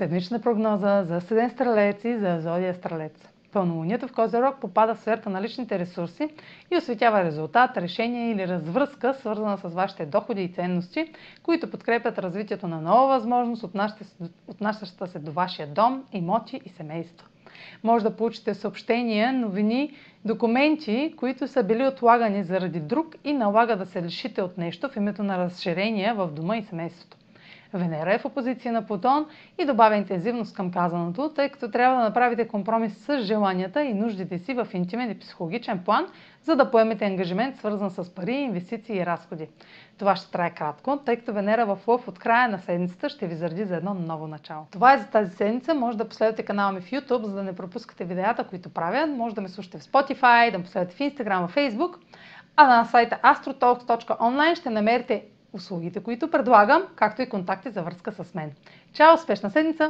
Седмична прогноза за Седен Стрелец и за Зодия Стрелец. Пълнолунието в Козерог попада в сферата на личните ресурси и осветява резултат, решение или развръзка, свързана с вашите доходи и ценности, които подкрепят развитието на нова възможност, отнасяща се до вашия дом, имоти и семейство. Може да получите съобщения, новини, документи, които са били отлагани заради друг и налага да се лишите от нещо в името на разширение в дома и семейството. Венера е в опозиция на Плутон и добавя интензивност към казаното, тъй като трябва да направите компромис с желанията и нуждите си в интимен и психологичен план, за да поемете ангажимент, свързан с пари, инвестиции и разходи. Това ще трае кратко, тъй като Венера в Лъв от края на седмицата ще ви заради за едно ново начало. Това е за тази седмица. Може да последвате канала ми в YouTube, за да не пропускате видеята, които правя. Може да ме слушате в Spotify, да ме последвате в Instagram, в Facebook. А на сайта astrotalks.online ще намерите услугите, които предлагам, както и контакти за връзка с мен. Чао! Успешна седмица!